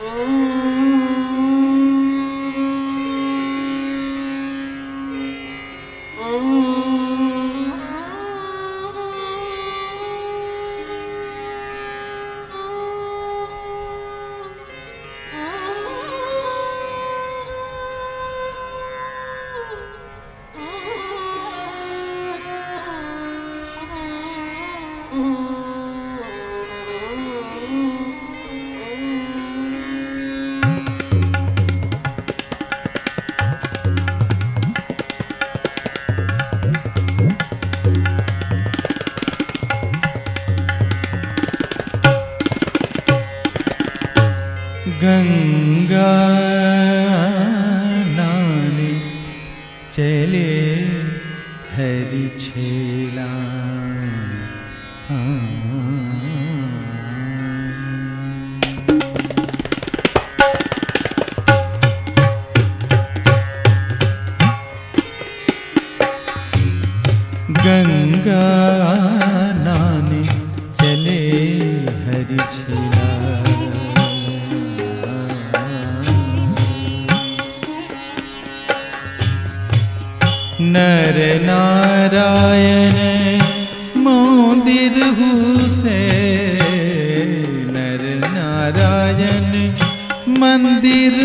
Mm. Ganga नाने चले हरि छेला गंगा नाने चले हरि छेला नर नारायण मोदिर से नर नारायण मंदिर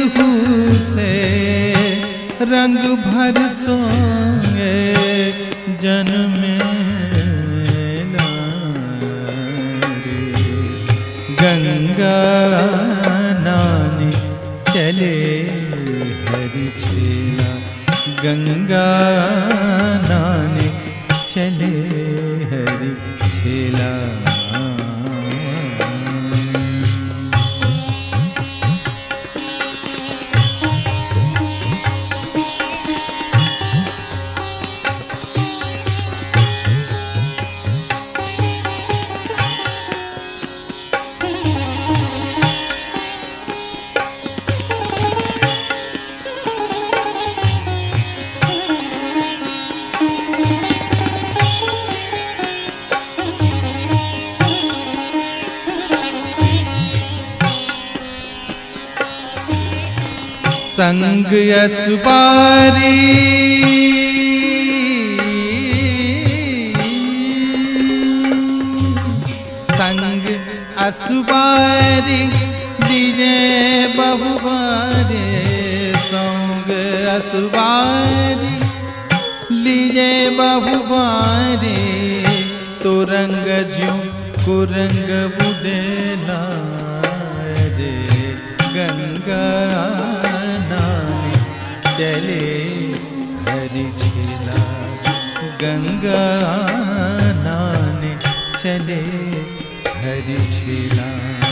से रंग भर सोंगे जन्म गंगा गंगा संग यसबारी संग असुपारी दीजे बहुबारे संग असुबारी लीजे बहुबारे तो रंग ज्यों कुरंग बुदेला रे। गंगा चले हरि छेला गंगा नान चले हरि छेला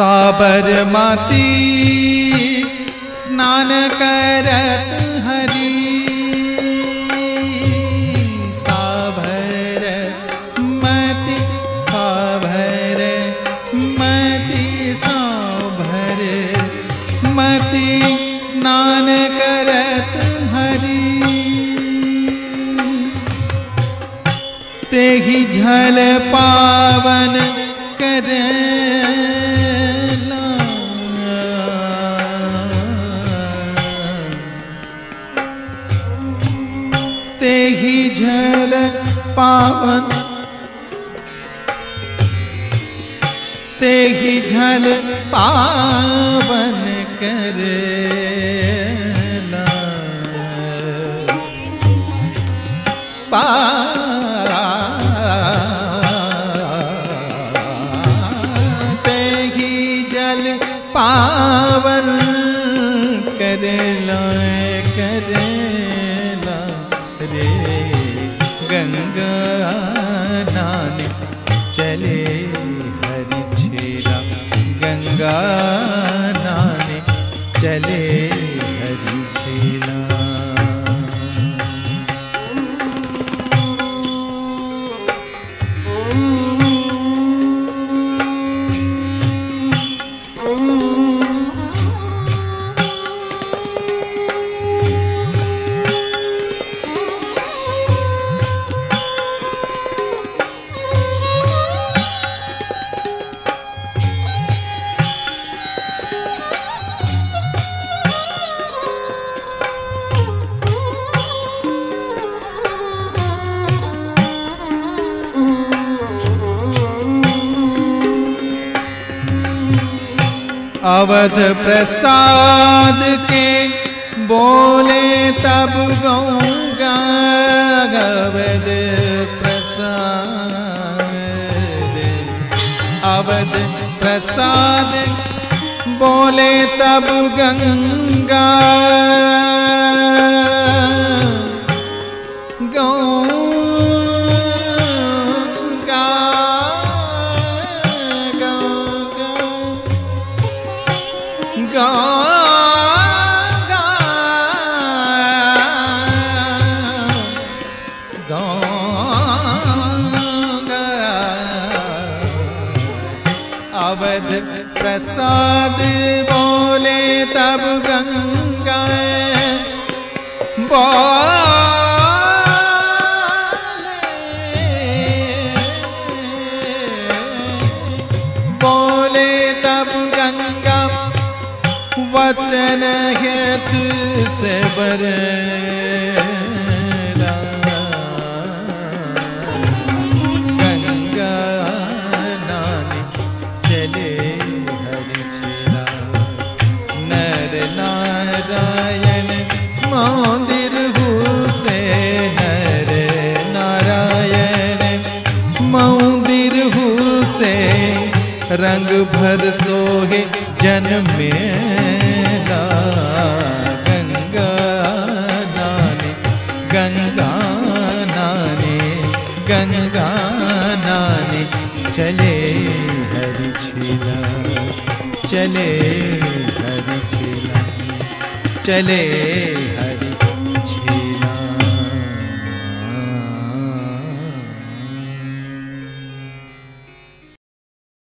साबरमती स्नान करत हरि। साभर मति साभर मति साभर मति, स्नान करत हरि। तेहि झल पावन करे। ते ही झल पावन। ते ही झल पावन करेला पा ते ही जल पावन करेला करेला अवध प्रसाद के बोले तब गौगा अवध प्रसाद। अवध प्रसाद बोले तब गंगा। प्रसाद बोले तब गंगा बोले वचन हेत से बरला गंगा नानी चले नर नारायण नारायण रंग भर सोहे जन मेला चले हरि छिला चले हरि छिला चले